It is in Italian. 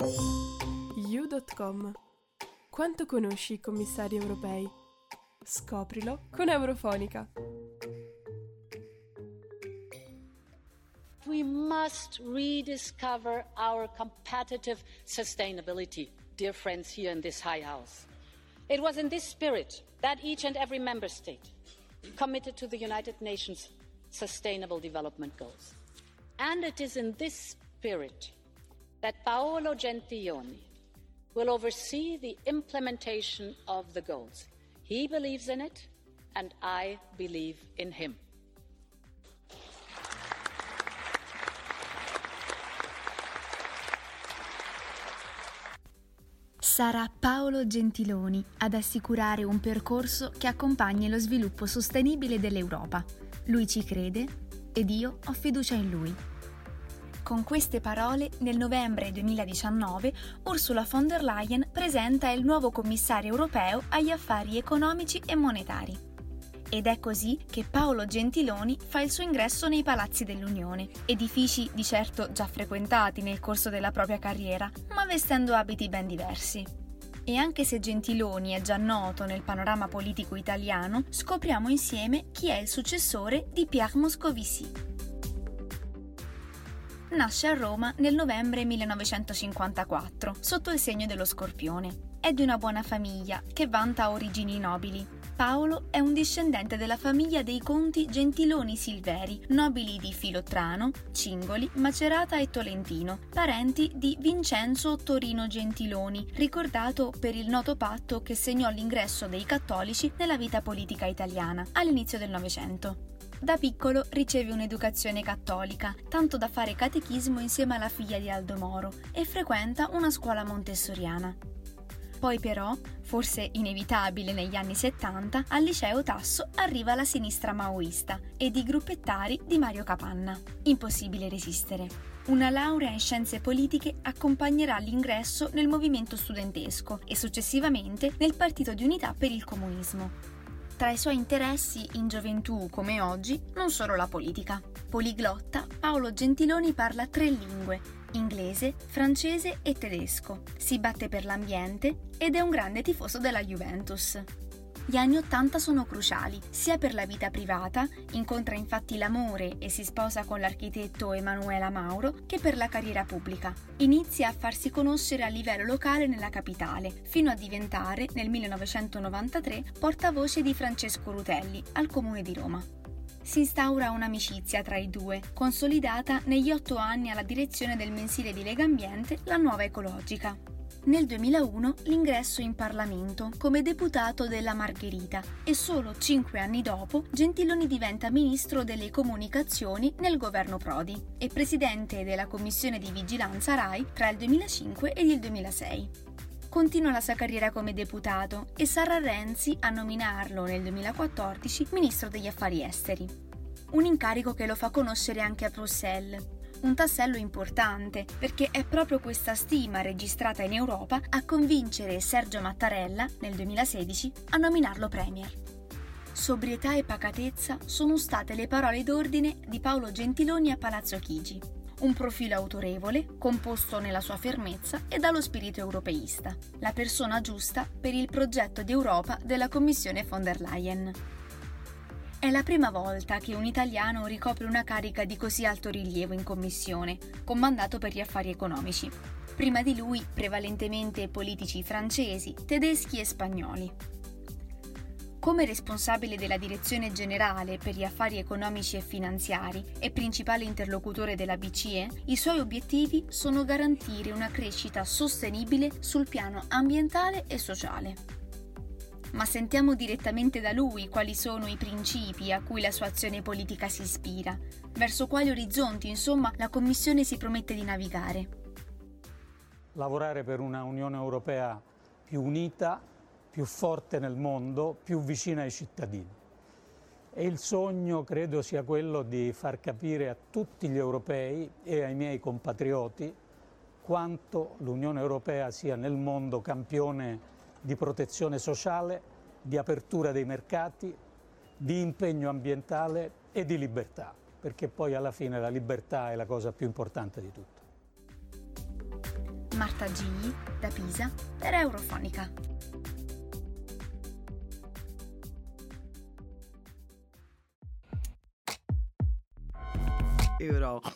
You.com Quanto conosci i commissari europei? Scoprilo con Eurofonica. We must rediscover our competitive sustainability, dear friends here in this High House. It was in this spirit that each and every member state committed to the United Nations Sustainable Development Goals. And it is in this spirit that Paolo Gentiloni will oversee the implementation of the goals. He believes in it, and I believe in him. Sarà Paolo Gentiloni ad assicurare un percorso che accompagni lo sviluppo sostenibile dell'Europa. Lui ci crede ed io ho fiducia in lui. Con queste parole, nel novembre 2019, Ursula von der Leyen presenta il nuovo commissario europeo agli affari economici e monetari. Ed è così che Paolo Gentiloni fa il suo ingresso nei palazzi dell'Unione, edifici di certo già frequentati nel corso della propria carriera, ma vestendo abiti ben diversi. E anche se Gentiloni è già noto nel panorama politico italiano, scopriamo insieme chi è il successore di Pierre Moscovici nasce a Roma nel novembre 1954, sotto il segno dello scorpione. È di una buona famiglia che vanta origini nobili. Paolo è un discendente della famiglia dei conti Gentiloni Silveri, nobili di Filottrano, Cingoli, Macerata e Tolentino, parenti di Vincenzo Torino Gentiloni, ricordato per il noto patto che segnò l'ingresso dei cattolici nella vita politica italiana all'inizio del Novecento. Da piccolo riceve un'educazione cattolica, tanto da fare catechismo insieme alla figlia di Aldo Moro e frequenta una scuola montessoriana. Poi però, forse inevitabile negli anni 70, al liceo Tasso arriva la sinistra maoista ed i gruppettari di Mario Capanna. Impossibile resistere. Una laurea in scienze politiche accompagnerà l'ingresso nel movimento studentesco e successivamente nel Partito di Unità per il Comunismo. Tra i suoi interessi in gioventù come oggi, non solo la politica. Poliglotta, Paolo Gentiloni parla tre lingue, inglese, francese e tedesco. Si batte per l'ambiente ed è un grande tifoso della Juventus. Gli anni Ottanta sono cruciali, sia per la vita privata, incontra infatti l'amore e si sposa con l'architetto Emanuela Mauro, che per la carriera pubblica. Inizia a farsi conoscere a livello locale nella capitale, fino a diventare, nel 1993, portavoce di Francesco Rutelli, al comune di Roma. Si instaura un'amicizia tra i due, consolidata negli otto anni alla direzione del mensile di Lega Ambiente La Nuova Ecologica nel 2001 l'ingresso in Parlamento come deputato della Margherita e solo cinque anni dopo Gentiloni diventa ministro delle comunicazioni nel governo Prodi e presidente della commissione di vigilanza RAI tra il 2005 e il 2006. Continua la sua carriera come deputato e sarà Renzi a nominarlo nel 2014 ministro degli affari esteri. Un incarico che lo fa conoscere anche a Bruxelles, un tassello importante perché è proprio questa stima registrata in Europa a convincere Sergio Mattarella nel 2016 a nominarlo Premier. Sobrietà e pacatezza sono state le parole d'ordine di Paolo Gentiloni a Palazzo Chigi. Un profilo autorevole, composto nella sua fermezza e dallo spirito europeista. La persona giusta per il progetto di Europa della Commissione von der Leyen. È la prima volta che un italiano ricopre una carica di così alto rilievo in commissione, con mandato per gli affari economici. Prima di lui prevalentemente politici francesi, tedeschi e spagnoli. Come responsabile della direzione generale per gli affari economici e finanziari e principale interlocutore della BCE, i suoi obiettivi sono garantire una crescita sostenibile sul piano ambientale e sociale ma sentiamo direttamente da lui quali sono i principi a cui la sua azione politica si ispira, verso quali orizzonti, insomma, la Commissione si promette di navigare. Lavorare per una Unione Europea più unita, più forte nel mondo, più vicina ai cittadini. E il sogno credo sia quello di far capire a tutti gli europei e ai miei compatrioti quanto l'Unione Europea sia nel mondo campione di protezione sociale, di apertura dei mercati, di impegno ambientale e di libertà, perché poi alla fine la libertà è la cosa più importante di tutto. Marta Gigli, da Pisa, per Eurofonica. Eurofonica.